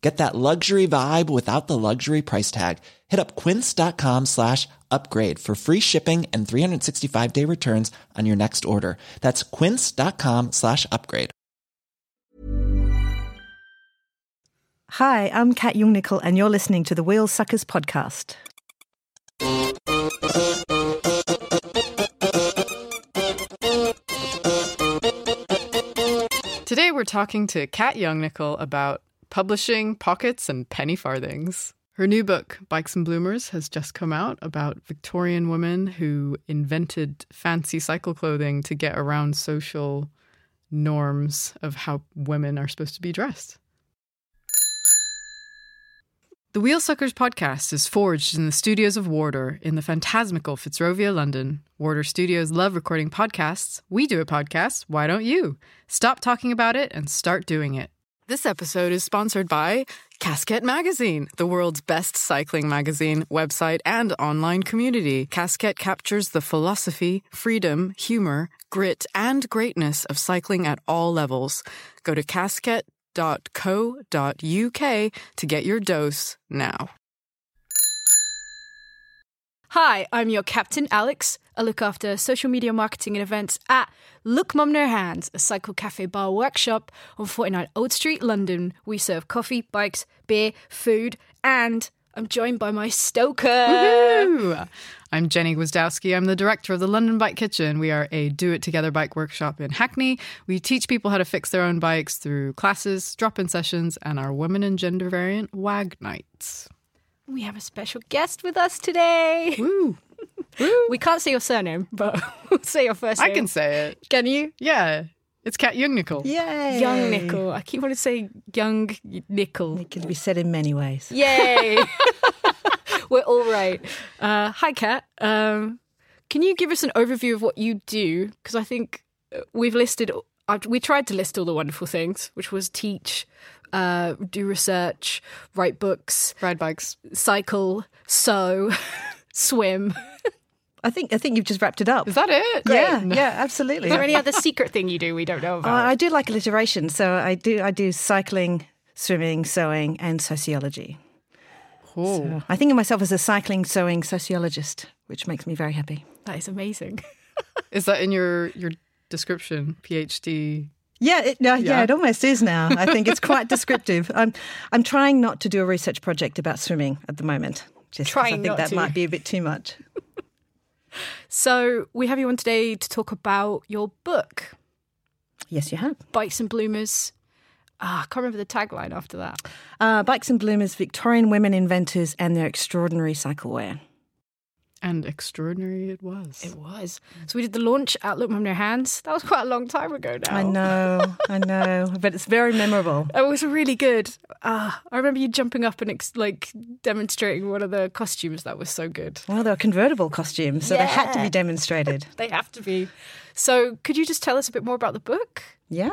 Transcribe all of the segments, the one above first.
Get that luxury vibe without the luxury price tag. Hit up quince.com slash upgrade for free shipping and 365 day returns on your next order. That's quince.com slash upgrade. Hi, I'm Kat Jungnickel, and you're listening to the Wheel Suckers podcast. Today we're talking to Kat Jungnickel about publishing pockets and penny farthings. Her new book, Bikes and Bloomers, has just come out about Victorian women who invented fancy cycle clothing to get around social norms of how women are supposed to be dressed. The Wheelsuckers podcast is forged in the studios of Warder in the phantasmical Fitzrovia, London. Warder Studios love recording podcasts. We do a podcast. Why don't you? Stop talking about it and start doing it. This episode is sponsored by Casquette Magazine, the world's best cycling magazine, website, and online community. Casquette captures the philosophy, freedom, humor, grit, and greatness of cycling at all levels. Go to casquette.co.uk to get your dose now. Hi, I'm your captain, Alex. I look after social media marketing and events at Look Mum No Hands, a cycle cafe bar workshop on 49 Old Street, London. We serve coffee, bikes, beer, food, and I'm joined by my stoker. Woohoo! I'm Jenny Gwiazdowski. I'm the director of the London Bike Kitchen. We are a do it together bike workshop in Hackney. We teach people how to fix their own bikes through classes, drop in sessions, and our women and gender variant WAG nights. We have a special guest with us today. Woo! We can't say your surname, but we'll say your first name. I can say it. Can you? Yeah. It's Kat Jungnickel. Yay! Young Nickel. I keep wanting to say young Nickel. It can be said in many ways. Yay! We're all right. Uh, hi, Kat. Um, can you give us an overview of what you do? Because I think uh, we've listed, we tried to list all the wonderful things, which was teach, uh, do research, write books, Ride bikes. cycle, sew, swim. I think I think you've just wrapped it up. Is that it? Yeah, yeah, absolutely. Is there any other secret thing you do we don't know Uh, about? I do like alliteration, so I do I do cycling, swimming, sewing, and sociology. Oh. So I think of myself as a cycling, sewing sociologist, which makes me very happy. that is amazing. Is that in your your description? PhD. Yeah, it, no, yeah. Yeah. it almost is now. I think it's quite descriptive. I'm, I'm trying not to do a research project about swimming at the moment. Just 'cause I think not that to. might be a bit too much. So we have you on today to talk about your book, Yes, you have. Bikes and Bloomers. Ah, I can't remember the tagline after that. Uh, Bikes and Bloomers, Victorian women inventors and their extraordinary cycle wear. And extraordinary it was. It was. So we did the launch at Look Mum No Hands. That was quite a long time ago now. I know, I know, but it's very memorable. It was really good. Ah, I remember you jumping up and ex- like demonstrating one of the costumes. That was so good. Well, they were convertible costumes, so they had to be demonstrated. They have to be. So could you just tell us a bit more about the book? Yeah.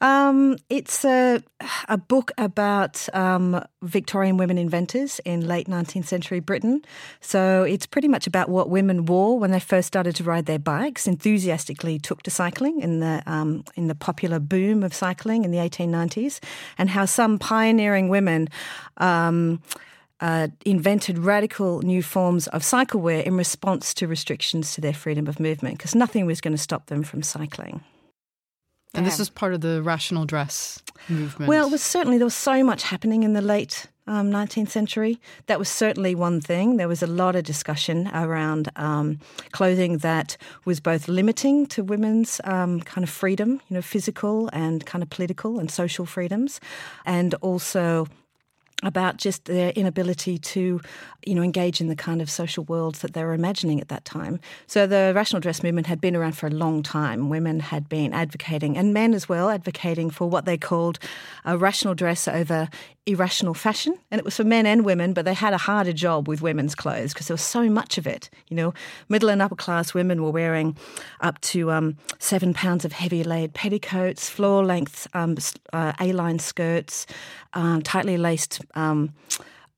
Um, it's a, a book about um, Victorian women inventors in late 19th century Britain. So it's pretty much about what women wore when they first started to ride their bikes, enthusiastically took to cycling in the, um, in the popular boom of cycling in the 1890s, and how some pioneering women. Um, uh, invented radical new forms of cycle wear in response to restrictions to their freedom of movement because nothing was going to stop them from cycling. And this is part of the rational dress movement. Well, it was certainly there was so much happening in the late um, 19th century. That was certainly one thing. There was a lot of discussion around um, clothing that was both limiting to women's um, kind of freedom, you know, physical and kind of political and social freedoms, and also about just their inability to, you know, engage in the kind of social worlds that they were imagining at that time. So the rational dress movement had been around for a long time. Women had been advocating, and men as well, advocating for what they called a rational dress over irrational fashion. And it was for men and women, but they had a harder job with women's clothes because there was so much of it. You know, middle and upper class women were wearing up to um, seven pounds of heavy laid petticoats, floor length um, uh, A line skirts, um, tightly laced um,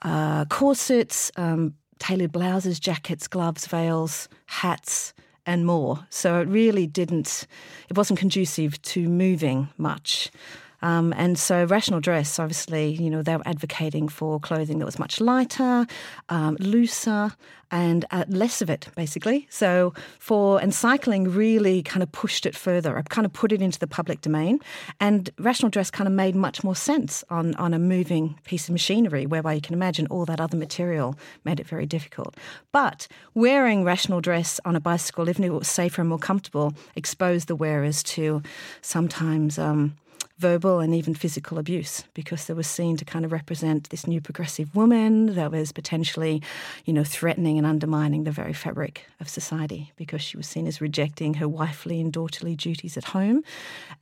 uh, corsets, um, tailored blouses, jackets, gloves, veils, hats. And more. So it really didn't, it wasn't conducive to moving much. Um, and so rational dress, obviously, you know, they were advocating for clothing that was much lighter, um, looser, and uh, less of it, basically. So for and cycling really kind of pushed it further. I kind of put it into the public domain, and rational dress kind of made much more sense on on a moving piece of machinery, whereby you can imagine all that other material made it very difficult. But wearing rational dress on a bicycle, even if it was safer and more comfortable, exposed the wearers to sometimes. Um, verbal and even physical abuse because they were seen to kind of represent this new progressive woman that was potentially, you know, threatening and undermining the very fabric of society because she was seen as rejecting her wifely and daughterly duties at home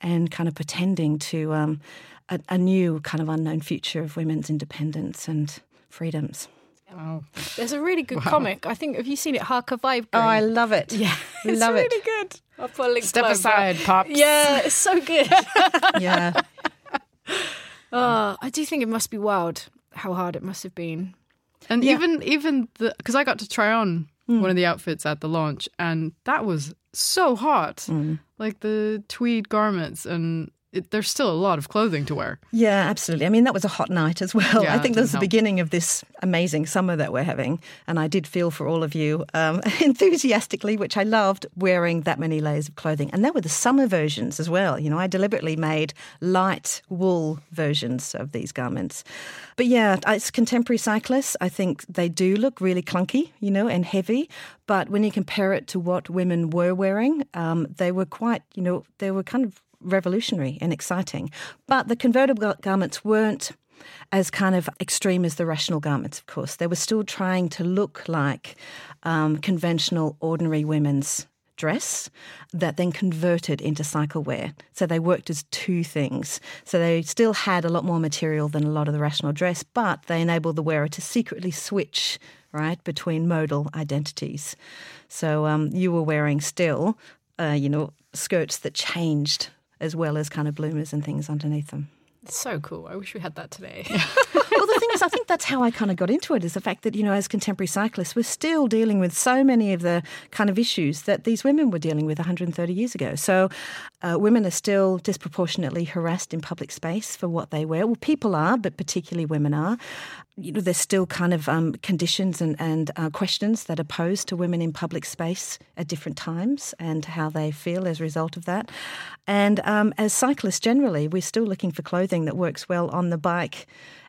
and kind of pretending to um, a, a new kind of unknown future of women's independence and freedoms. Wow. There's a really good wow. comic. I think have you seen it? Hark! A Vagrant. Oh, I love it. Yeah, it's love really it. good. I'll put a link. Step aside, pops. Yeah, it's so good. yeah. Oh, I do think it must be wild how hard it must have been. And yeah. even even the because I got to try on mm. one of the outfits at the launch, and that was so hot. Mm. Like the tweed garments and it, there's still a lot of clothing to wear. Yeah, absolutely. I mean, that was a hot night as well. Yeah, I think that was the beginning of this amazing summer that we're having. And I did feel for all of you um, enthusiastically, which I loved, wearing that many layers of clothing. And there were the summer versions as well. You know, I deliberately made light wool versions of these garments. But yeah, as contemporary cyclists, I think they do look really clunky, you know, and heavy. But when you compare it to what women were wearing, um, they were quite, you know, they were kind of revolutionary and exciting. But the convertible garments weren't as kind of extreme as the rational garments, of course. They were still trying to look like um, conventional, ordinary women's dress that then converted into cycle wear. So they worked as two things. So they still had a lot more material than a lot of the rational dress, but they enabled the wearer to secretly switch right between modal identities. So um, you were wearing still, uh, you know, skirts that changed as well as kind of bloomers and things underneath them. so cool. I wish we had that today. thing is, I think that's how I kind of got into it is the fact that, you know, as contemporary cyclists, we're still dealing with so many of the kind of issues that these women were dealing with 130 years ago. So uh, women are still disproportionately harassed in public space for what they wear. Well, people are, but particularly women are you know, there's still kind of um, conditions and, and uh, questions that are posed to women in public space at different times and how they feel as a result of that. And um, as cyclists generally, we're still looking for clothing that works well on the bike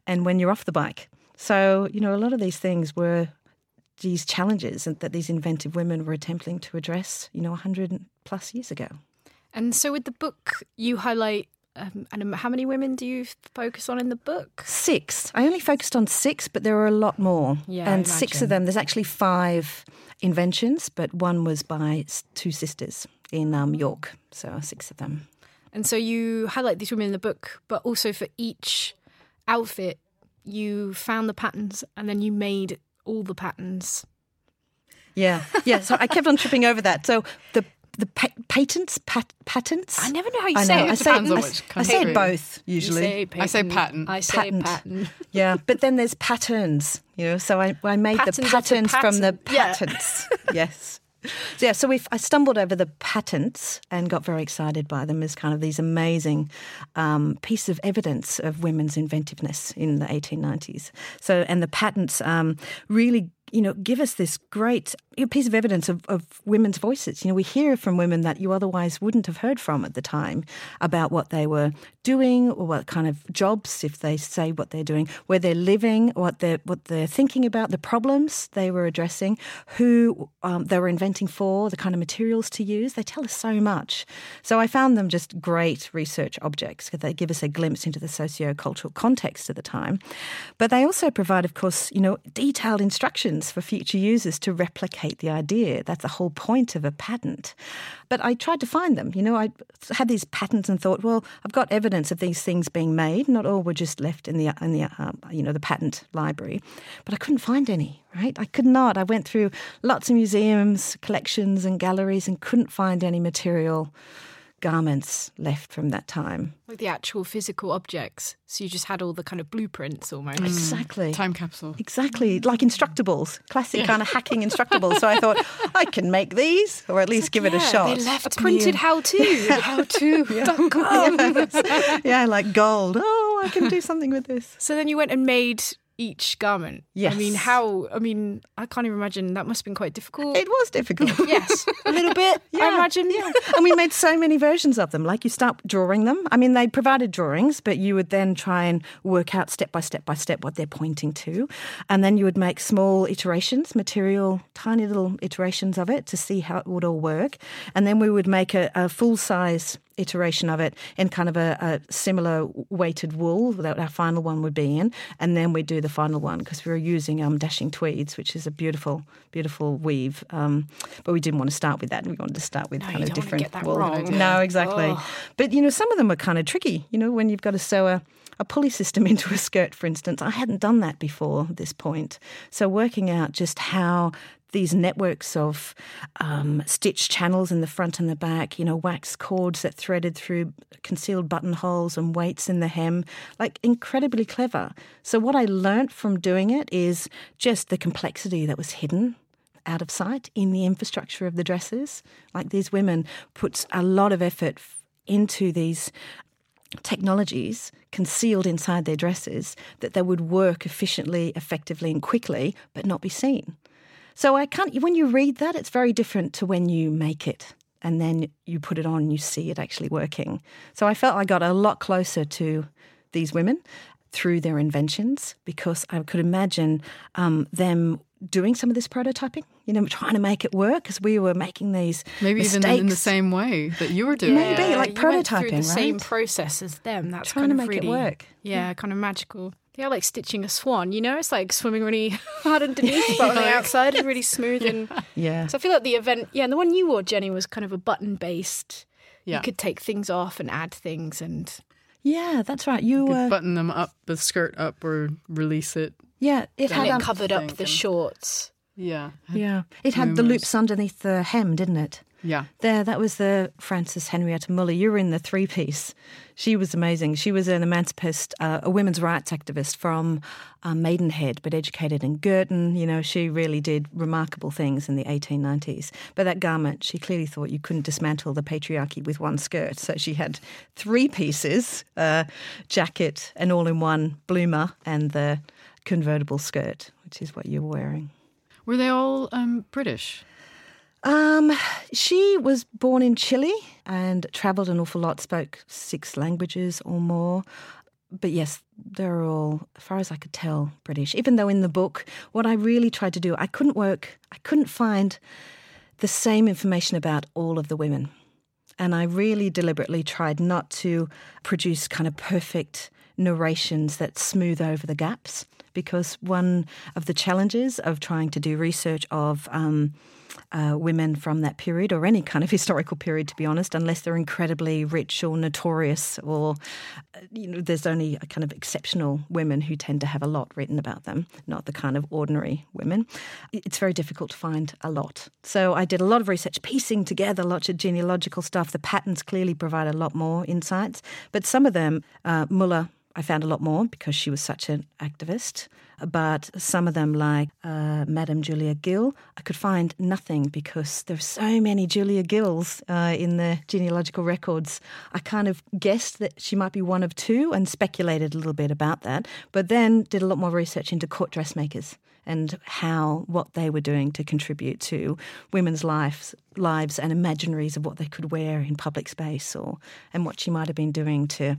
and when you're off the bike. So, you know, a lot of these things were these challenges that these inventive women were attempting to address, you know, 100 plus years ago. And so, with the book, you highlight um, and how many women do you focus on in the book? Six. I only focused on six, but there are a lot more. Yeah, and six of them. There's actually five inventions, but one was by two sisters in um, York. So six of them. And so you highlight these women in the book, but also for each outfit, you found the patterns and then you made all the patterns. Yeah, yeah. So I kept on tripping over that. So the the pa- patents, pat- patents. I never know how you I say know. it. I say, I, I say it both usually. Say I say patent. I say patent. patent. yeah, but then there's patterns. You know, so I, I made patents the patents from the patents. Yeah. yes. So yeah, so we I stumbled over the patents and got very excited by them as kind of these amazing um, piece of evidence of women's inventiveness in the 1890s. So and the patents um, really you know, give us this great piece of evidence of, of women's voices. You know, we hear from women that you otherwise wouldn't have heard from at the time about what they were doing or what kind of jobs, if they say what they're doing, where they're living, what they're what they're thinking about, the problems they were addressing, who um, they were inventing for, the kind of materials to use. They tell us so much. So I found them just great research objects because they give us a glimpse into the socio-cultural context of the time. But they also provide, of course, you know, detailed instructions for future users to replicate the idea. That's the whole point of a patent. But I tried to find them. You know, I had these patents and thought, well, I've got evidence of these things being made. Not all were just left in the in the um, you know the patent library, but I couldn't find any. Right, I could not. I went through lots of museums, collections, and galleries, and couldn't find any material garments left from that time. Like the actual physical objects. So you just had all the kind of blueprints almost. Mm. Exactly. Time capsule. Exactly. Like Instructables, classic kind of hacking Instructables. So I thought, I can make these, or at least give it a shot. They left a printed how to. How to. Yeah. yeah, like gold. Oh, I can do something with this. So then you went and made each garment. Yes. I mean, how? I mean, I can't even imagine. That must have been quite difficult. It was difficult. yes, a little bit. Yeah, I imagine. Yeah. and we made so many versions of them. Like you start drawing them. I mean, they provided drawings, but you would then try and work out step by step by step what they're pointing to. And then you would make small iterations, material, tiny little iterations of it to see how it would all work. And then we would make a, a full size iteration of it in kind of a, a similar weighted wool that our final one would be in, and then we do the final one because we were using um, dashing tweeds, which is a beautiful, beautiful weave. Um, but we didn't want to start with that. We wanted to start with No, kind of different wool. No, exactly. But you know, some of them are kind of tricky. You know, when you've got to sew a a pulley system into a skirt, for instance. I hadn't done that before this point. So working out just how these networks of um, stitch channels in the front and the back, you know, wax cords that threaded through concealed buttonholes and weights in the hem, like incredibly clever. So what I learnt from doing it is just the complexity that was hidden out of sight in the infrastructure of the dresses. Like these women put a lot of effort into these technologies concealed inside their dresses that they would work efficiently, effectively, and quickly, but not be seen. So I can't. When you read that, it's very different to when you make it and then you put it on you see it actually working. So I felt I got a lot closer to these women through their inventions because I could imagine um, them doing some of this prototyping. You know, trying to make it work because we were making these Maybe mistakes. even in the same way that you were doing. Maybe, it. like you went through prototyping, the same process as them. That's Trying kind to of make it really, work. Yeah, kind of magical. Yeah, like stitching a swan. You know, it's like swimming really hard underneath, but on the outside is really smooth. And Yeah. so I feel like the event, yeah, and the one you wore, Jenny, was kind of a button based. Yeah. You could take things off and add things, and Yeah, that's right. You Could uh, button them up, the skirt up, or release it. yeah, it and had it um, covered up the shorts. Yeah. yeah, it had the loops underneath the hem, didn't it? Yeah. There, that was the Frances Henrietta Muller. You were in the three piece. She was amazing. She was an emancipist, uh, a women's rights activist from uh, Maidenhead, but educated in Girton. You know, she really did remarkable things in the 1890s. But that garment, she clearly thought you couldn't dismantle the patriarchy with one skirt. So she had three pieces uh, jacket, an all in one bloomer, and the convertible skirt, which is what you're wearing. Were they all um, British? Um, she was born in Chile and travelled an awful lot, spoke six languages or more. But yes, they're all, as far as I could tell, British. Even though in the book, what I really tried to do, I couldn't work, I couldn't find the same information about all of the women. And I really deliberately tried not to produce kind of perfect narrations that smooth over the gaps because one of the challenges of trying to do research of um, uh, women from that period or any kind of historical period, to be honest, unless they're incredibly rich or notorious or, uh, you know, there's only a kind of exceptional women who tend to have a lot written about them, not the kind of ordinary women. It's very difficult to find a lot. So I did a lot of research, piecing together lots of genealogical stuff. The patterns clearly provide a lot more insights, but some of them, uh, Muller I found a lot more because she was such an activist. But some of them, like uh, Madame Julia Gill, I could find nothing because there are so many Julia Gills uh, in the genealogical records. I kind of guessed that she might be one of two and speculated a little bit about that, but then did a lot more research into court dressmakers and how what they were doing to contribute to women's lives lives and imaginaries of what they could wear in public space or and what she might have been doing to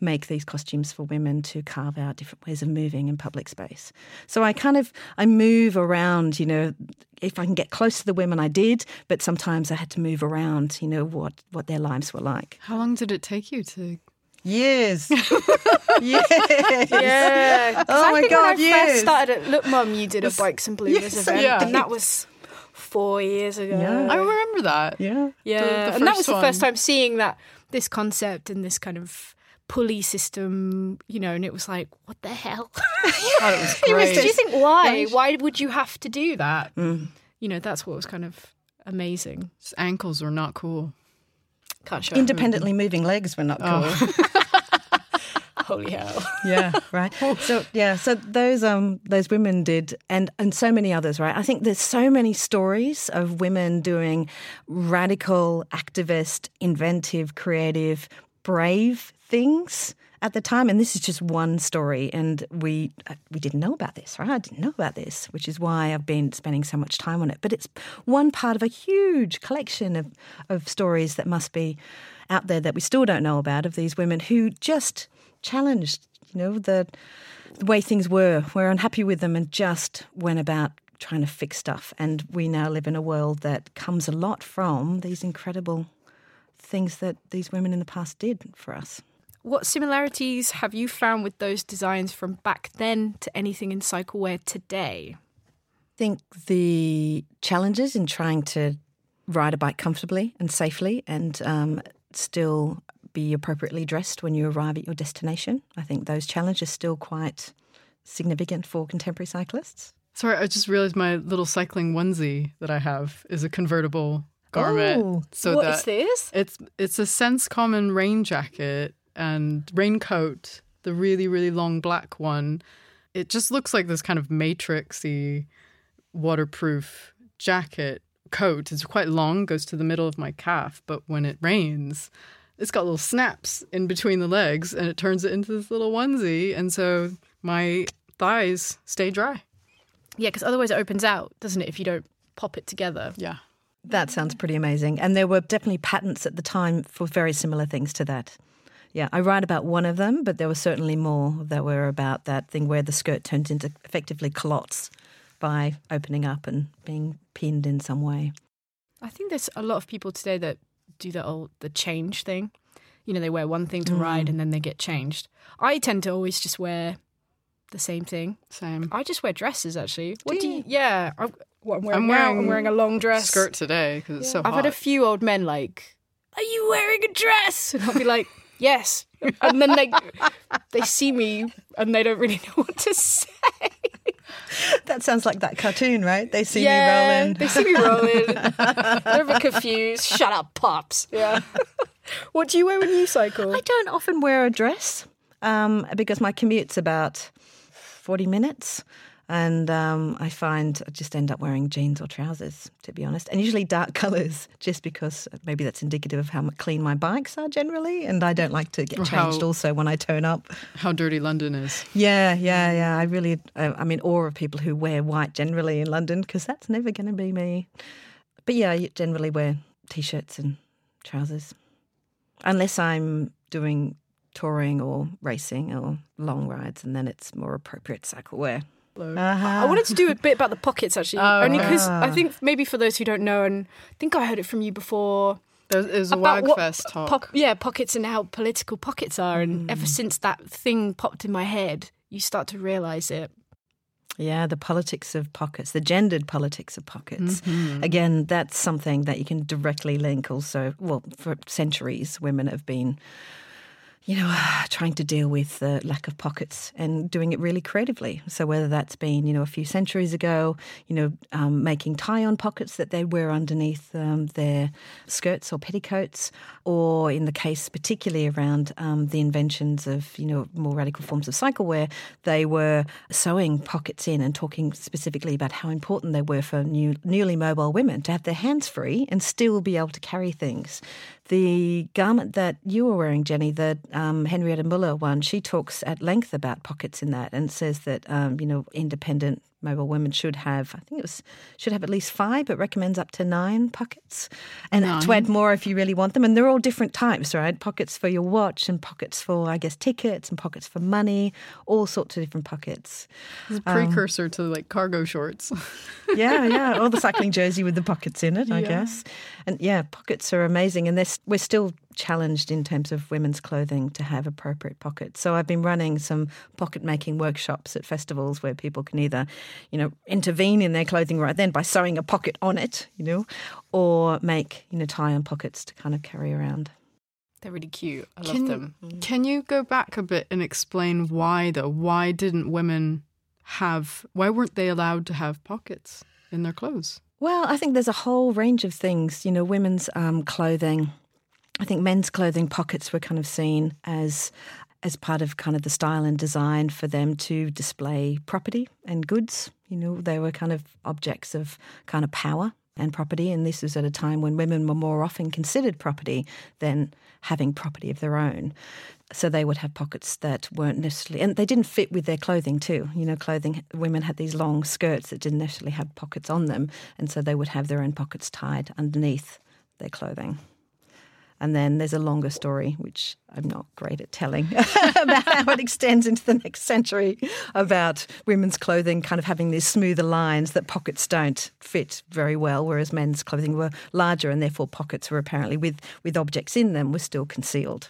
make these costumes for women to carve out different ways of moving in public space. So I kind of I move around, you know, if I can get close to the women I did, but sometimes I had to move around, you know, what what their lives were like. How long did it take you to Years. yes. Yeah. 'cause Oh I my think God, when I yes. first started at Look Mum, you did a Bikes and Bloomers Yes, event, yeah. and that was four years ago. Yeah. I remember that. Yeah. Yeah, The- the and that was first the first time seeing that this concept and this kind of pulley system, you know, and it was like, what the hell? Oh, it was great. do you think why? Why would you have to do that? Mm. You know, that's what was kind of amazing. His ankles were not cool. Can't show Independently moving legs were not cool. Holy hell! yeah, right. So yeah, so those um those women did, and and so many others, right? I think there's so many stories of women doing radical, activist, inventive, creative, brave things at the time, and this is just one story, and we uh, we didn't know about this, right? I didn't know about this, which is why I've been spending so much time on it. But it's one part of a huge collection of of stories that must be out there that we still don't know about of these women who just challenged, you know, the, the way things were, were unhappy with them, and just went about trying to fix stuff. And we now live in a world that comes a lot from these incredible things that these women in the past did for us. What similarities have you found with those designs from back then to anything in cyclewear today? I think the challenges in trying to ride a bike comfortably and safely and um, still be appropriately dressed when you arrive at your destination. I think those challenges are still quite significant for contemporary cyclists. Sorry, I just realized my little cycling onesie that I have is a convertible garment. Oh, so What that is this? It's it's a Sense Common rain jacket and raincoat, the really really long black one. It just looks like this kind of matrixy waterproof jacket coat. It's quite long, goes to the middle of my calf, but when it rains, it's got little snaps in between the legs and it turns it into this little onesie and so my thighs stay dry. Yeah, because otherwise it opens out, doesn't it? If you don't pop it together. Yeah. That sounds pretty amazing. And there were definitely patents at the time for very similar things to that. Yeah, I write about one of them, but there were certainly more that were about that thing where the skirt turns into effectively culottes by opening up and being pinned in some way. I think there's a lot of people today that do the old the change thing. You know, they wear one thing to mm. ride and then they get changed. I tend to always just wear the same thing. Same. I just wear dresses actually. What Do do you? you? Yeah, I, what I'm wearing, I'm now, I'm wearing a long dress. Skirt today because it's so Hot. I've had a few old men like, "Are you wearing a dress?" And I'll be like, "Yes," and then they they see me and they don't really know what to say. That sounds like that cartoon, right? They see yeah, me rolling. they see me rolling. They're a bit confused. Shut up, pops. Yeah. what do you wear when you cycle? I don't often wear a dress um, because my commute's about 40 minutes. And um, I find I just end up wearing jeans or trousers, to be honest, and usually dark colours, just because maybe that's indicative of how clean my bikes are generally. And I don't like to get Or changed how- also when I turn up. How dirty London is. Yeah, yeah, yeah. I really, I, I'm in awe of people who wear white generally in London because that's never going to be me. But yeah, I generally wear t shirts and trousers, unless I'm doing touring or racing or long rides, and then it's more appropriate cycle wear. I wanted to do a bit about the pockets actually, Oh, only okay. because I think maybe for those who don't know, and I think I heard it from you before. There's, there's a Wagfest talk. po- yeah, pockets and how political pockets are, and Mm. ever since that thing popped in my head, you start to realize it. Yeah, the politics of pockets, the gendered politics of pockets. Mm-hmm. Again, that's something that you can directly link also. Well, for centuries, women have been, you know, trying to deal with the lack of pockets and doing it really creatively. So, whether that's been, you know, a few centuries ago, you know, um, making tie on pockets that they wear underneath um, their skirts or petticoats, or in the case particularly around um, the inventions of, you know, more radical forms of cycle wear, they were sewing pockets in and talking specifically about how important they were for new, newly mobile women to have their hands free and still be able to carry things. The garment that you were wearing, Jenny, the um, Henrietta Muller one, she talks at length about pockets in that and says that, um, you know, independent mobile women should have, I think it was, should have at least five, but recommends up to nine pockets. And Nine? to add more if you really want them. And they're all different types, right? Pockets for your watch and pockets for, I guess, tickets and pockets for money, all sorts of different pockets. It's a um, precursor to like cargo shorts. Yeah, yeah. Or the cycling jersey with the pockets in it, I Yeah. guess. And yeah, pockets are amazing. And this, we're still challenged in terms of women's clothing to have appropriate pockets. So I've been running some pocket making workshops at festivals where people can either, you know, intervene in their clothing right then by sewing a pocket on it, you know, or make, you know, tie on pockets to kind of carry around. They're really cute. I love Can, them. can you go back a bit and explain why though? Why didn't women have why weren't they allowed to have pockets in their clothes? Well, I think there's a whole range of things. You know, women's um, clothing. I think men's clothing pockets were kind of seen as as part of kind of the style and design for them to display property and goods. You know, they were kind of objects of kind of power and property, and this was at a time when women were more often considered property than having property of their own. So they would have pockets that weren't necessarily, and they didn't fit with their clothing too. You know, clothing, women had these long skirts that didn't necessarily have pockets on them, and so they would have their own pockets tied underneath their clothing. And then there's a longer story, which I'm not great at telling, about how it extends into the next century about women's clothing kind of having these smoother lines that pockets don't fit very well, whereas men's clothing were larger and therefore pockets were apparently with, with objects in them were still concealed.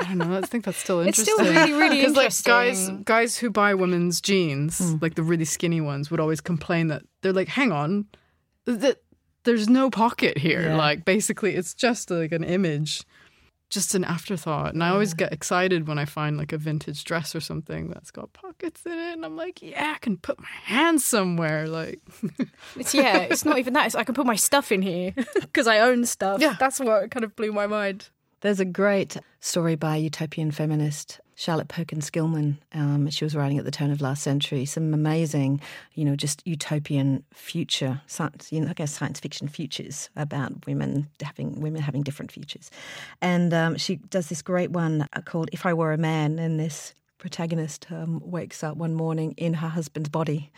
I don't know. I think that's still interesting. It's interesting. still really, really 'Cause, like guys, guys who buy women's jeans, hmm. like the really skinny ones, would always complain that they're like, "Hang on, that there's no pocket here. Yeah. Like basically, it's just like an image, just an afterthought." And I always get excited when I find like a vintage dress or something that's got pockets in it, and I'm like, "Yeah, I can put my hands somewhere." Like, It's yeah, it's not even that. It's I can put my stuff in here because I own stuff. Yeah. that's what kind of blew my mind. There's a great story by utopian feminist Charlotte Perkins Gilman. Um, she was writing at the turn of last century. Some amazing, you know, just utopian future, science, you know, I guess science fiction futures about women having women having different futures. And um, she does this great one uh, called "If I Were a Man," and this protagonist um, wakes up one morning in her husband's body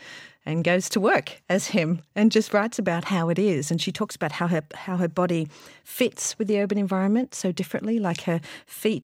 and goes to work as him and just writes about how it is and she talks about how her how her body fits with the urban environment so differently like her feet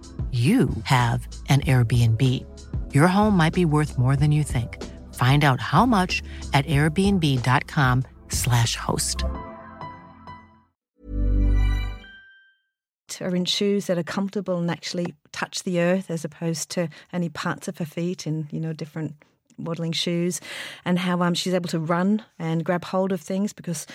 you have an Airbnb. Your home might be worth more than you think. Find out how much at airbnb.com/slash host. are in shoes that are comfortable and actually touch the earth as opposed to any parts of her feet in you know different modeling shoes and how um, she's able to run and grab hold of things because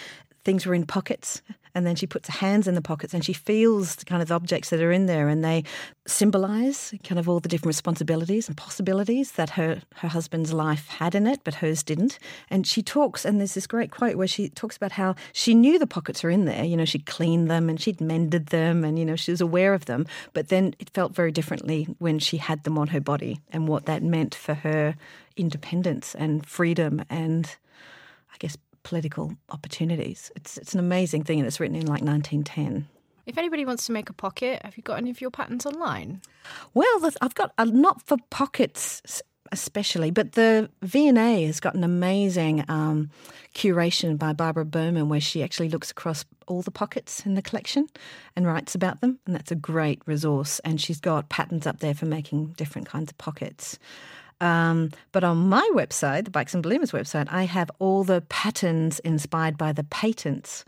things were in pockets and then she puts her hands in the pockets and she feels the kind of objects that are in there and they symbolize kind of all the different responsibilities and possibilities that her, her husband's life had in it, but hers didn't. And she talks, and there's this great quote where she talks about how she knew the pockets were in there. You know, she'd cleaned them and she'd mended them and, you know, she was aware of them. But then it felt very differently when she had them on her body and what that meant for her independence and freedom and, I guess, political opportunities. It's it's an amazing thing, and it's written in like 1910. If anybody wants to make a pocket, have you got any of your patterns online? Well, I've got uh, not for pockets especially, but the V&A has got an amazing um, curation by Barbara Burman where she actually looks across all the pockets in the collection and writes about them, and that's a great resource. And she's got patterns up there for making different kinds of pockets. Um, but on my website, the Bikes and Bloomers website, I have all the patterns inspired by the patents.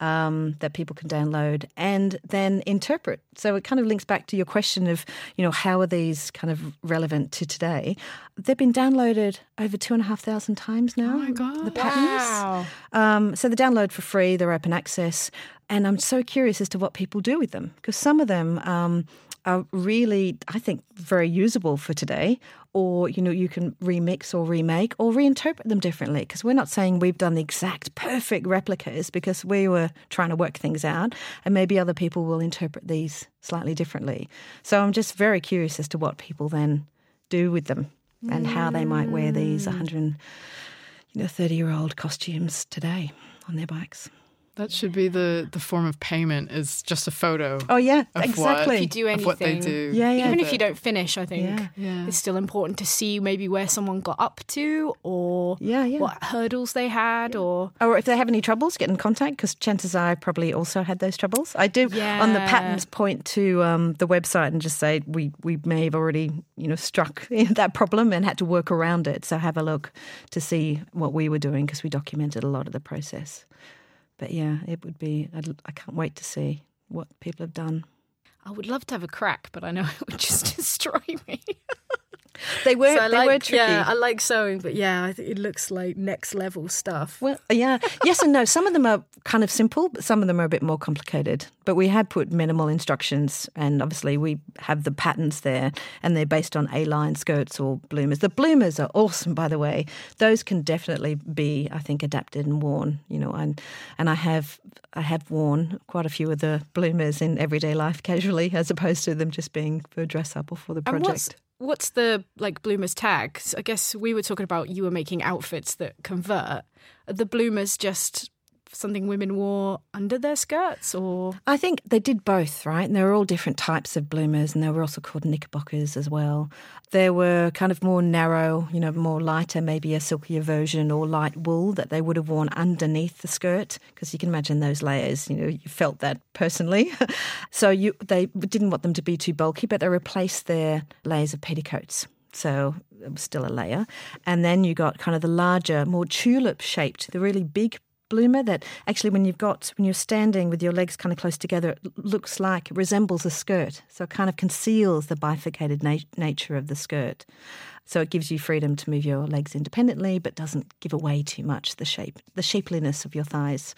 Um, that people can download and then interpret. So it kind of links back to your question of, you know, how are these kind of relevant to today? They've been downloaded over two and a half thousand times now. Oh my god! The patterns. Wow. Um, so the download for free. They're open access, and I'm so curious as to what people do with them because some of them um, are really, I think, very usable for today. Or you know, you can remix or remake or reinterpret them differently. Because we're not saying we've done the exact perfect replicas because we were trying to work things out, and maybe other people will interpret these slightly differently. So I'm just very curious as to what people then do with them and how they might wear these mm. 100, you know, 30 year old costumes today on their bikes. That should be the the form of payment is just a photo. Oh yeah, Of exactly. If you do of what they anything, do. Yeah, yeah. Even if you don't finish, I think Yeah. Yeah. it's still important to see maybe where someone got up to or Yeah, yeah. what hurdles they had or Or if they have any troubles, get in contact because chances are I probably also had those troubles. I do on the Yeah. patterns point to um, the website and just say we we may have already you know struck that problem and had to work around it. So have a look to see what we were doing because we documented a lot of the process. But yeah, it would be. I'd, I can't wait to see what people have done. I would love to have a crack, but I know it would just destroy me. They were So they like, were tricky. Yeah, I like sewing, but yeah, I think it looks like next level stuff. Well, yeah, yes and no. Some of them are kind of simple, but some of them are a bit more complicated. But we had put minimal instructions, and obviously we have the patterns there, and they're based on A-line skirts or bloomers. The bloomers are awesome, by the way. Those can definitely be, I think, adapted and worn. You know, and and I have I have worn quite a few of the bloomers in everyday life casually, as opposed to them just being for dress up or for the project. What's the like bloomers tag? I guess we were talking about you were making outfits that convert. Are the bloomers just something women wore under their skirts, or I think they did both, right? And there were all different types of bloomers, and they were also called knickerbockers as well. There were kind of more narrow, you know, more lighter, maybe a silkier version or light wool that they would have worn underneath the skirt, because you can imagine those layers. You know, you felt that personally. so you they didn't want them to be too bulky, but they replaced their layers of petticoats. So it was still a layer. And then you got kind of the larger, more tulip shaped, the really big bloomer that actually when you've got when you're standing with your legs kind of close together it looks like it resembles a skirt so it kind of conceals the bifurcated na- nature of the skirt so it gives you freedom to move your legs independently but doesn't give away too much the shape the shapeliness of your thighs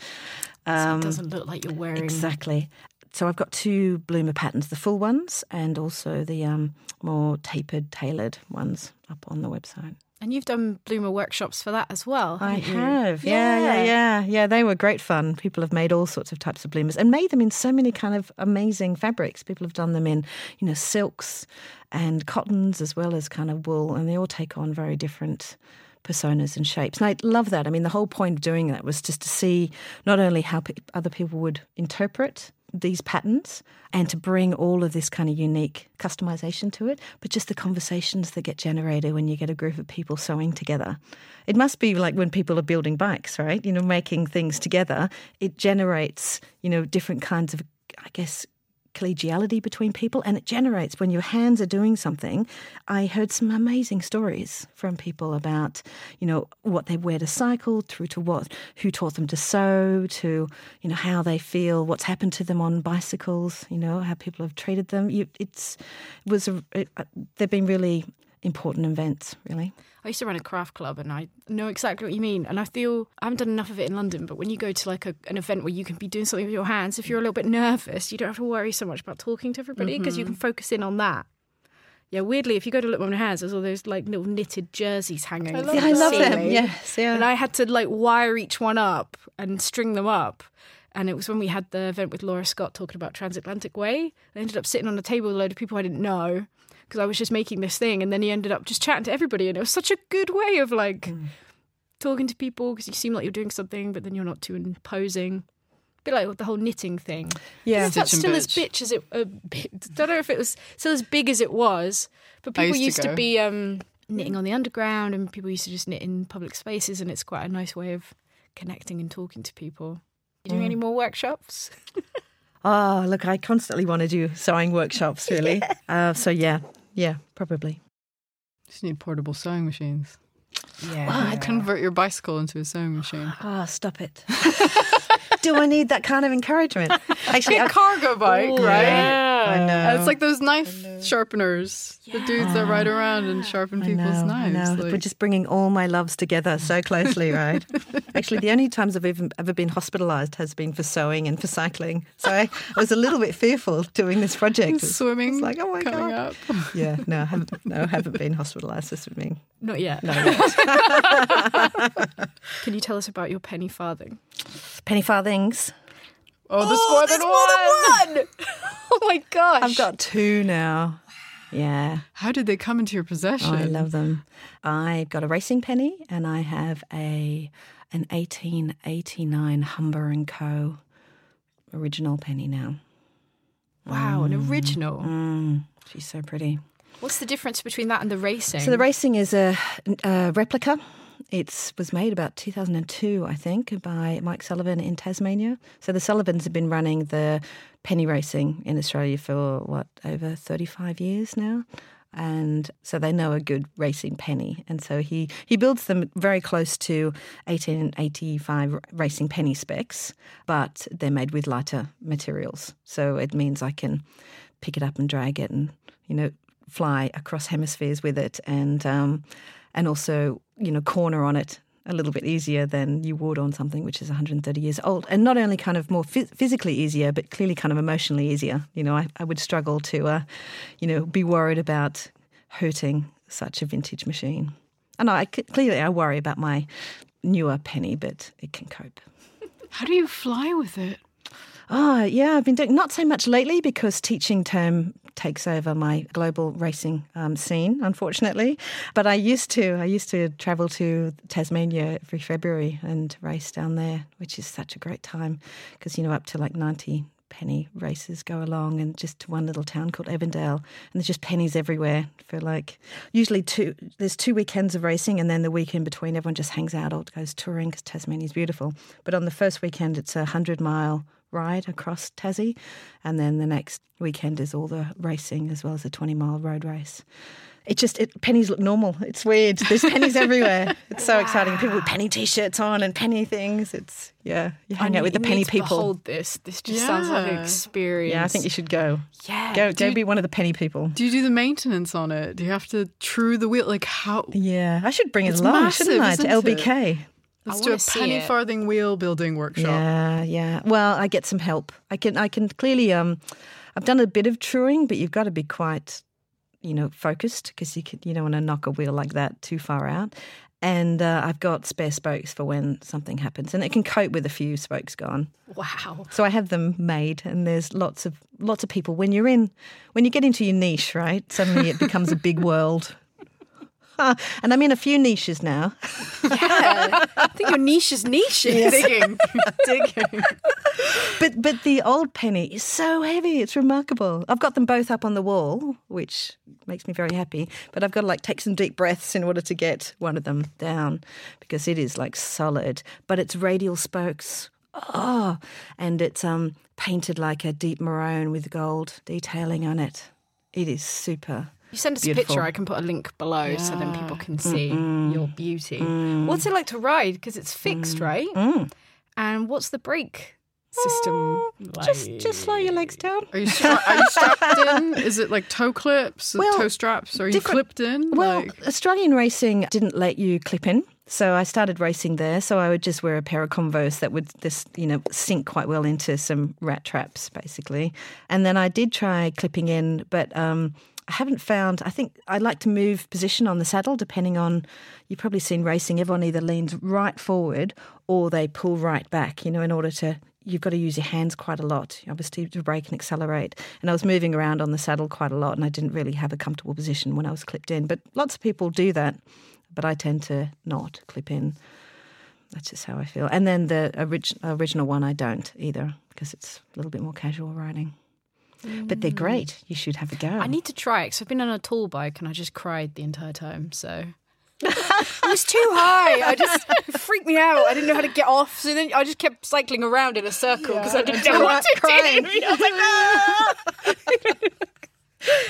so Um, it doesn't look like you're wearing Exactly. So I've got two bloomer patterns, the full ones and also the um, more tapered, tailored ones up on the website. And you've done bloomer workshops for that as well. I have. Yeah, yeah, yeah. Yeah, they were great fun. People have made all sorts of types of bloomers and made them in so many kind of amazing fabrics. People have done them in, you know, silks and cottons as well as kind of wool, and they all take on very different personas and shapes. And I love that. I mean, the whole point of doing that was just to see not only how pe- other people would interpret these patterns and to bring all of this kind of unique customization to it, but just the conversations that get generated when you get a group of people sewing together. It must be like when people are building bikes, right? You know, making things together, it generates, you know, different kinds of, I guess, collegiality between people and it generates when your hands are doing something i heard some amazing stories from people about you know what they wear to cycle through to what who taught them to sew to you know how they feel what's happened to them on bicycles you know how people have treated them. You, it's it was a, it, uh, they've been really important events, really. I used to run a craft club and I know exactly what you mean. And I feel I haven't done enough of it in London, but when you go to like a, an event where you can be doing something with your hands, if you're a little bit nervous, you don't have to worry so much about talking to everybody because you mm-hmm. can focus in on that. Yeah, weirdly, if you go to look at my hands, there's all those like little knitted jerseys hanging. from Yeah, I love them. Yes, yeah. And I had to like wire each one up and string them up. And it was when we had the event with Laura Scott talking about Transatlantic Way. I ended up sitting on a table with a load of people I didn't know because I was just making this thing. And then he ended up just chatting to everybody. And it was such a good way of like talking to people because you seem like you're doing something, but then you're not too imposing. bit like the whole knitting thing. Yeah. Is that Stitch and still as bitch. bitch as it? Uh, bit, don't know if it was still as big as it was, but I people used used, to to, be um, knitting on the underground, and people used to just knit in public spaces, and it's quite a nice way of connecting and talking to people. You doing any more workshops? Oh, look, I constantly want to do sewing workshops, really. Uh, so, yeah, yeah, probably. Just need portable sewing machines. Yeah. Ah, convert your bicycle into a sewing machine. Oh, stop it. do I need that kind of encouragement? Actually, a cargo bike, right? I know. And it's like those knife sharpeners, the dudes that ride around and sharpen I people's know, I knives. know. like- We're just bringing all my loves together so closely, right? Actually, the only times I've even ever been hospitalised has been for sewing and for cycling. So I, I was a little bit fearful doing this project. It's- swimming It's like, oh my coming god. up. Yeah, no, I haven't. No, I haven't been hospitalised for swimming. Not yet. No, Can you tell us about your penny farthing? penny farthings. Oh, there's more than one. oh my gosh! I've got two now. Yeah. How did they come into your possession? Oh, I love them. I've got a racing penny and I have a an 1889 Humber and Co. original penny now. wow, an original. Mm, she's so pretty. What's the difference between that and the racing? So the racing is a, a replica. It was made about 2002, I think, by Mike Sullivan in Tasmania. So the Sullivans have been running the penny racing in Australia for what over 35 years now. And so they know a good racing penny. And so he, he builds them very close to 1885 racing penny specs, but they're made with lighter materials. So it means I can pick it up and drag it and, you know, fly across hemispheres with it and um, and also, you know, corner on it a little bit easier than you would on something which is 130 years old. And not only kind of more phys- physically easier, but clearly kind of emotionally easier. You know, I, I would struggle to, uh, you know, be worried about hurting such a vintage machine. And I clearly I worry about my newer penny, but it can cope. How do you fly with it? Oh, yeah, I've been doing not so much lately because teaching term takes over my global racing um, scene, unfortunately. But I used to. I used to travel to Tasmania every February and race down there, which is such a great time because, you know, up to like 90 penny races go along and just to one little town called Evandale and there's just pennies everywhere for like usually two there's two weekends of racing and then the weekend between everyone just hangs out or goes touring because Tasmania's beautiful but on the first weekend it's a 100 mile ride across Tassie and then the next weekend is all the racing as well as a 20 mile road race it just it, pennies look normal. It's weird. There's pennies everywhere. It's so exciting. People with penny t-shirts on and penny things. It's yeah. You hang I out with the penny people. Behold this. This just sounds like an experience. Yeah, I think you should go. Yeah. Go, go you- be one of the penny people. Do you do the maintenance on it? Do you have to true the wheel? Like how? Yeah, I should bring It's it along, massive, shouldn't I, to isn't it? Let's I do a penny farthing wheel building workshop. Yeah, yeah. Well, I get some help. I can, I can clearly. Um, I've done a bit of truing, but you've got to be quite, you know, focused because you can, you don't want to knock a wheel like that too far out. And uh, I've got spare spokes for when something happens, and it can cope with a few spokes gone. Wow. So I have them made, and there's lots of lots of people. When you're in, when you get into your niche, right? Suddenly it becomes a big world. And I'm in a few niches now. Yeah. I think your niche is niche. Digging. Digging. But but the old penny is so heavy; it's remarkable. I've got them both up on the wall, which makes me very happy. But I've got to like take some deep breaths in order to get one of them down because it is like solid. But it's radial spokes. Oh, and it's um painted like a deep maroon with gold detailing on it. It is super. You send us Beautiful. a picture. I can put a link below so then people can see your beauty. Mm. What's it like to ride? Because it's fixed, mm. right? Mm. And what's the brake ah, system. Just like- just slow your legs down. Are you, stra- are you strapped in? Is it like toe clips, Well, toe straps? Are you different- clipped in? Well, like, Australian racing didn't let you clip in. So I started racing there. So I would just wear a pair of Converse that would just, you know, sink quite well into some rat traps, basically. And then I did try clipping in, but um, I haven't found. I think I like to move position on the saddle depending on. You've probably seen racing. Everyone either leans right forward or they pull right back. You know, in order to. You've got to use your hands quite a lot, obviously, to brake and accelerate. And I was moving around on the saddle quite a lot, and I didn't really have a comfortable position when I was clipped in. But lots of people do that but I tend to not clip in. That's just how I feel. And then the orig- original one, I don't either because it's a little bit more casual riding. But they're great. You should have a go. I need to try it because I've been on a tall bike and I just cried the entire time. So it was too high. I just it freaked me out. I didn't know how to get off. So then I just kept cycling around in a circle because I didn't know what to crying. do. I was like, "Ah!"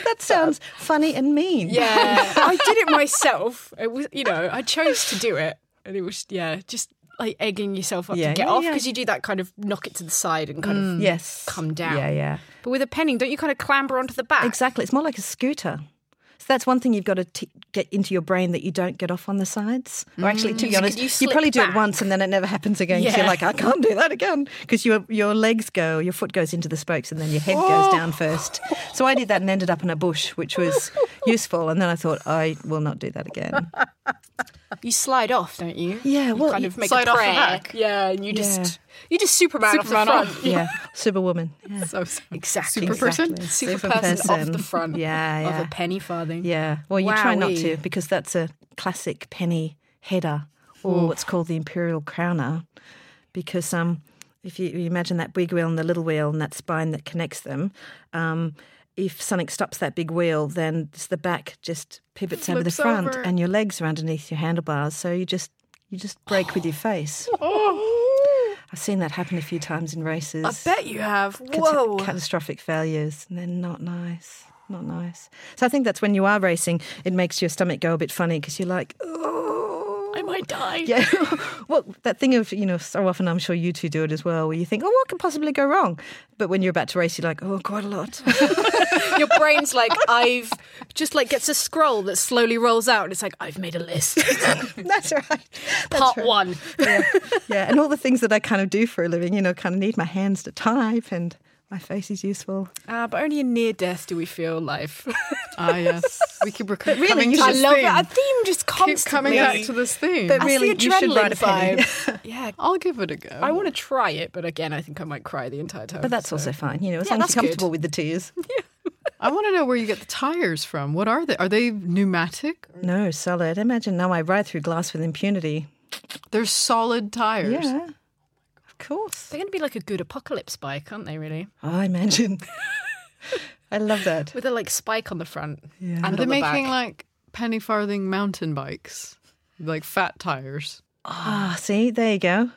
that sounds funny and mean. yeah, I did it myself. It was, you know, I chose to do it, and it was, yeah, just like egging yourself up Yeah, to get yeah, off yeah. because you do that kind of knock it to the side and kind of mm. Yes. come down. Yeah, yeah. But with a penning, don't you kind of clamber onto the back? Exactly. It's more like a scooter. So that's one thing you've got to t- get into your brain that you don't get off on the sides. Or actually, to be mm. honest, you you, probably do back? it once and then it never happens again. Yeah. You're like, I can't do that again because your your legs go, your foot goes into the spokes, and then your head goes down oh. first. So I did that and ended up in a bush, which was useful. And then I thought, I will not do that again. You slide off, don't you? Yeah, You well, kind of make slide a off the back. Yeah, and you Yeah. just you just Superman, Superman off the off. front. Yeah, superwoman. Yeah. so, so Exactly. Super person? Exactly. Super, Super person, off the front Yeah, yeah. of a penny farthing. Yeah. Well, you try not to because that's a classic penny header or what's called the imperial crowner. Because um, if you, you imagine that big wheel and the little wheel and that spine that connects them, um, if something stops that big wheel, then the back just pivots over the front, over. and your legs are underneath your handlebars. So you just you just break with your face. Oh. I've seen that happen a few times in races. I bet you have. Whoa. catastrophic failures, and they're not nice. Not nice. So I think that's when you are racing, it makes your stomach go a bit funny because you're like, oh, I might die. yeah. well, that thing of you know, so often I'm sure you two do it as well, where you think, oh, what could possibly go wrong? But when you're about to race, you're like, oh, quite a lot. Your brain's like, I've just like gets a scroll that slowly rolls out and it's like, I've made a list. that's right. That's Part right. one. Yeah. yeah, and all the things that I kind of do for a living, you know, kind of need my hands to type, and my face is useful. Uh, but only in near death do we feel life. Ah, yes. We keep rec- Really, coming you to I love theme. it. A theme just Keep constantly. coming back to this theme. But That's really, the you should write a adrenaline penny. vibe. yeah. I'll give it a go. I want to try it, but again, I think I might cry the entire time. But that's so. also fine, you know, as Yeah, long as you're good. comfortable with the tears. Yeah. I want to know where you get the tires from. What are they? Are they pneumatic? No, solid. Imagine now I ride through glass with impunity. They're solid tires. Yeah, of course. They're going to be like a good apocalypse bike, aren't they? Really, Oh, I imagine. I love that. with a like spike on the front. Yeah. and Are they the making back. like penny farthing mountain bikes? Like fat tires? Ah, see, there you go.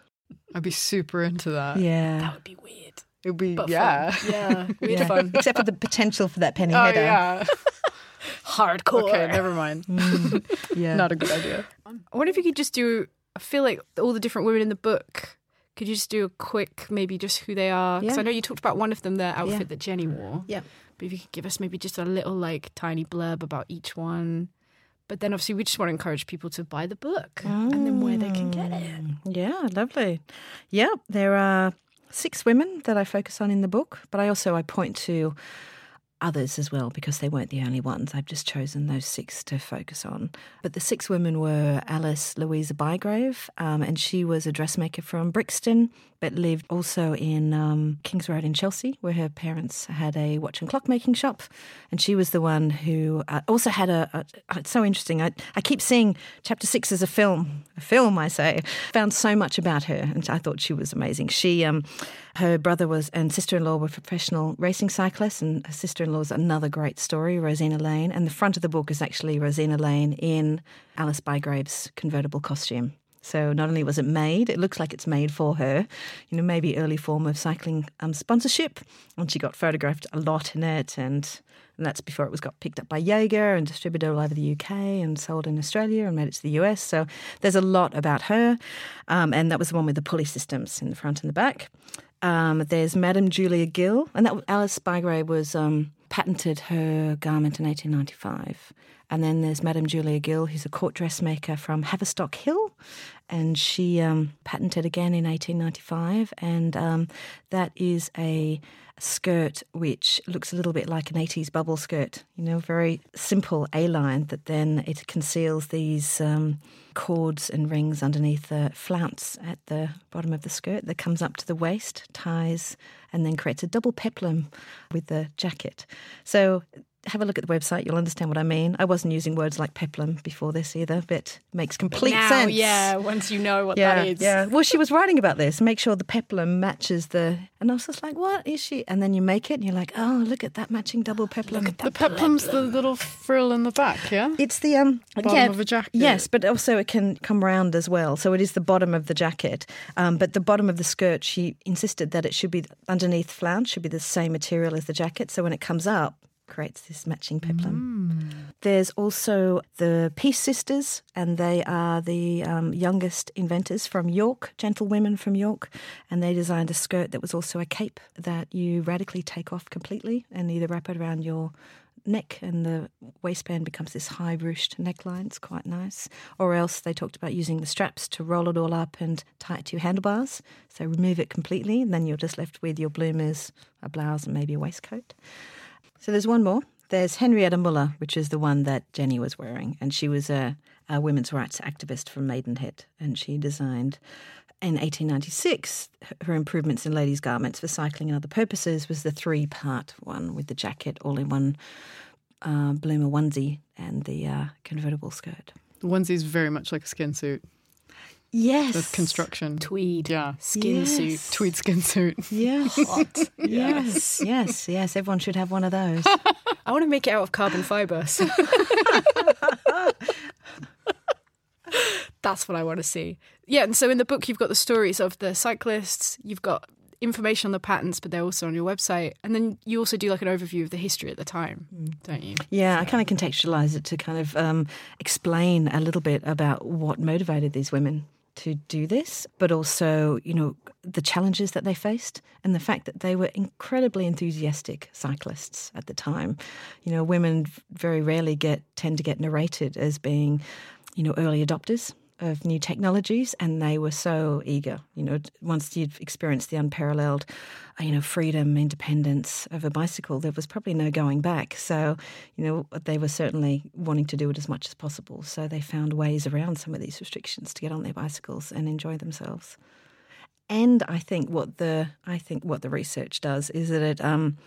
I'd be super into that. Yeah. That would be weird. It would be, But yeah. fun. Yeah, weird Yeah. fun. Except for the potential for that penny Oh, header. yeah. Hardcore. okay, never mind. Yeah. Not a good idea. I wonder if you could just do. I feel like all the different women in the book. Could you just do a quick, maybe just who they are? Because Yeah. I know you talked about one of them, their outfit Yeah. that Jenny wore. Yeah. But if you could give us maybe just a little, like, tiny blurb about each one. But then obviously, we just want to encourage people to buy the book and then where they can get it. Mm. Yeah, lovely. Yeah, there are six women that I focus on in the book, but I also I point to others as well because they weren't the only ones. I've just chosen those six to focus on. But the six women were Alice Louisa Bygrave, um, and she was a dressmaker from Brixton, but lived also in um, Kings Road in Chelsea, where her parents had a watch and clock making shop. And she was the one who uh, also had a, a. It's so interesting. I, I keep seeing chapter six as a film, a film, I say. Found so much about her, and I thought she was amazing. She, um, her brother was and sister-in-law were professional racing cyclists, and her sister-in-law is another great story, Rosina Lane. And the front of the book is actually Rosina Lane in Alice Bygrave's convertible costume. So not only was it made, it looks like it's made for her, you know, maybe early form of cycling um, sponsorship, and she got photographed a lot in it, and and that's before it was got picked up by Jaeger and distributed all over the UK and sold in Australia and made it to the US. So there's a lot about her, um, and that was the one with the pulley systems in the front and the back. Um, there's Madame Julia Gill, and that Alice Bygrave was um, patented her garment in 1895. And then there's Madame Julia Gill, who's a court dressmaker from Haverstock Hill, and she um, patented again in 1895. And um, that is a skirt which looks a little bit like an 80s bubble skirt, you know, very simple A line that then it conceals these um, cords and rings underneath the flounce at the bottom of the skirt that comes up to the waist, ties, and then creates a double peplum with the jacket. So have a look at the website. You'll understand what I mean. I wasn't using words like peplum before this either, but it makes complete now, sense. Yeah, once you know what yeah, that is. Yeah. Well, she was writing about this. Make sure the peplum matches the. And I was just like, what is she? And then you make it, and you're like, oh, look at that matching double peplum. Look at The peplum's the little frill in the back, yeah? It's the um Bottom yeah, of a jacket. Yes, but also it can come round as well. So it is the bottom of the jacket, um, but the bottom of the skirt. She insisted that it should be underneath flounce should be the same material as the jacket. So when it comes up, creates this matching peplum. There's also the Pease Sisters, and they are the um, youngest inventors from York, gentlewomen from York, and they designed a skirt that was also a cape that you radically take off completely and either wrap it around your neck and the waistband becomes this high ruched neckline. It's quite nice. Or else they talked about using the straps to roll it all up and tie it to your handlebars. So remove it completely, and then you're just left with your bloomers, a blouse, and maybe a waistcoat. So there's one more. There's Henrietta Muller, which is the one that Jenny was wearing, and she was a, a women's rights activist from Maidenhead, and she designed. In 1896, her improvements in ladies' garments for cycling and other purposes was the three-part one with the jacket all in one uh, bloomer onesie and the uh, convertible skirt. The onesie is very much like a skin suit. Yes, The construction. Tweed. Yeah. Skin Yes. suit. Tweed skin suit. Yes. yes, yes, yes. Everyone should have one of those. I want to make it out of carbon fibre. so- That's what I want to see. Yeah, and so in the book, you've got the stories of the cyclists, you've got information on the patents, but they're also on your website. And then you also do like an overview of the history at the time, don't you? Yeah, I kind of contextualize it to kind of um, explain a little bit about what motivated these women to do this, but also, you know, the challenges that they faced and the fact that they were incredibly enthusiastic cyclists at the time. You know, women very rarely get tend to get narrated as being, you know, early adopters of new technologies, and they were so eager. You know, once you'd experienced the unparalleled, uh, you know, freedom, independence of a bicycle, there was probably no going back. So, you know, they were certainly wanting to do it as much as possible. So they found ways around some of these restrictions to get on their bicycles and enjoy themselves. And I think what the I think what the research does is that it um,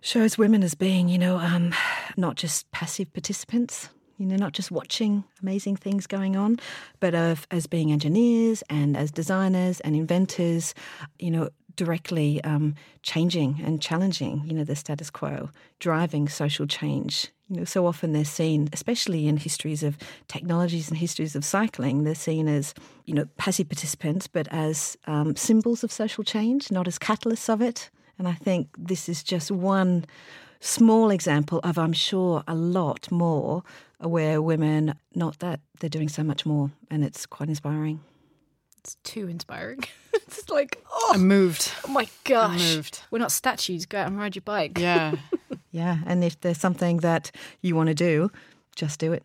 shows women as being, you know, um, not just passive participants, you know, not just watching amazing things going on, but of, as being engineers and as designers and inventors, you know, directly um, changing and challenging, you know, the status quo, driving social change. You know, so often they're seen, especially in histories of technologies and histories of cycling, they're seen as, you know, passive participants, but as um, symbols of social change, not as catalysts of it. And I think this is just one small example of, I'm sure, a lot more where women, not that they're doing so much more, and it's quite inspiring. It's too inspiring. it's like, oh, I'm moved. oh my gosh. moved. We're not statues. Go out and ride your bike. Yeah. Yeah, and if there's something that you want to do, just do it.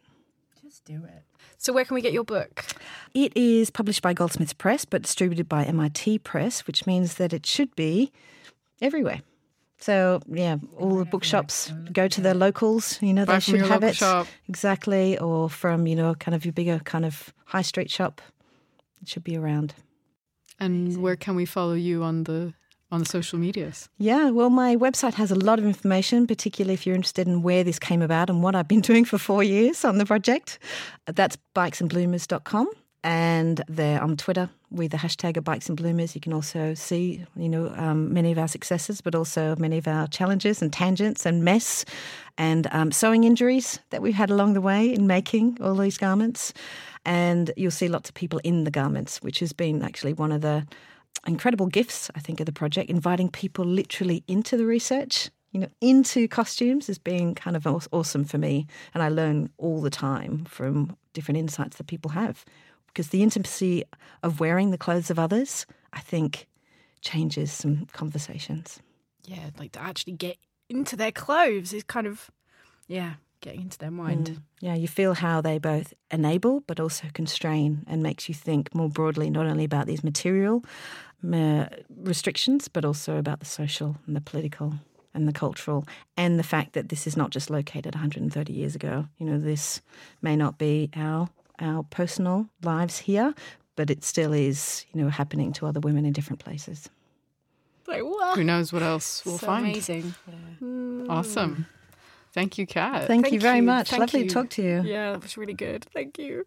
Just do it. So where can we get your book? It is published by Goldsmiths Press, but distributed by MIT Press, which means that it should be everywhere. So yeah, all the bookshops mm-hmm. go to their locals. You know, Buy they should have it shop. exactly, or from you know, kind of your bigger kind of high street shop. It should be around. And where can we follow you on the on the social medias? Yeah, well, my website has a lot of information, particularly if you're interested in where this came about and what I've been doing for four years on the project. That's bikesandbloomers.com. And they're on Twitter with the hashtag of Bikes and Bloomers. You can also see, you know, um, many of our successes, but also many of our challenges and tangents and mess and um, sewing injuries that we've had along the way in making all these garments. And you'll see lots of people in the garments, which has been actually one of the incredible gifts, I think, of the project, inviting people literally into the research, you know, into costumes has been kind of awesome for me. And I learn all the time from different insights that people have. Because the intimacy of wearing the clothes of others, I think, changes some conversations. Yeah, like to actually get into their clothes is kind of, yeah, getting into their mind. Mm. Yeah, you feel how they both enable but also constrain and makes you think more broadly not only about these material uh, restrictions but also about the social and the political and the cultural and the fact that this is not just located 130 years ago. You know, this may not be our our personal lives here, but it still is, you know, happening to other women in different places. Like what? Who knows what else we'll so find? Amazing. Mm. Awesome. Thank you, Kat. Thank, Thank you very you. much. Thank Lovely you. to talk to you. Yeah, that was really good. Thank you.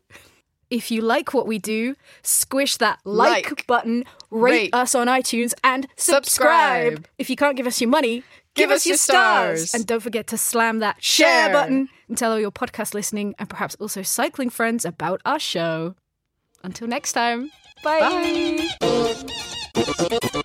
If you like what we do, squish that like, Like, button, rate, rate, us on iTunes, and subscribe. subscribe. If you can't give us your money, give, Give us us your your stars. stars. And don't forget to slam that share Share. button and tell all your podcast listening and perhaps also cycling friends about our show. Until next time, bye. Mom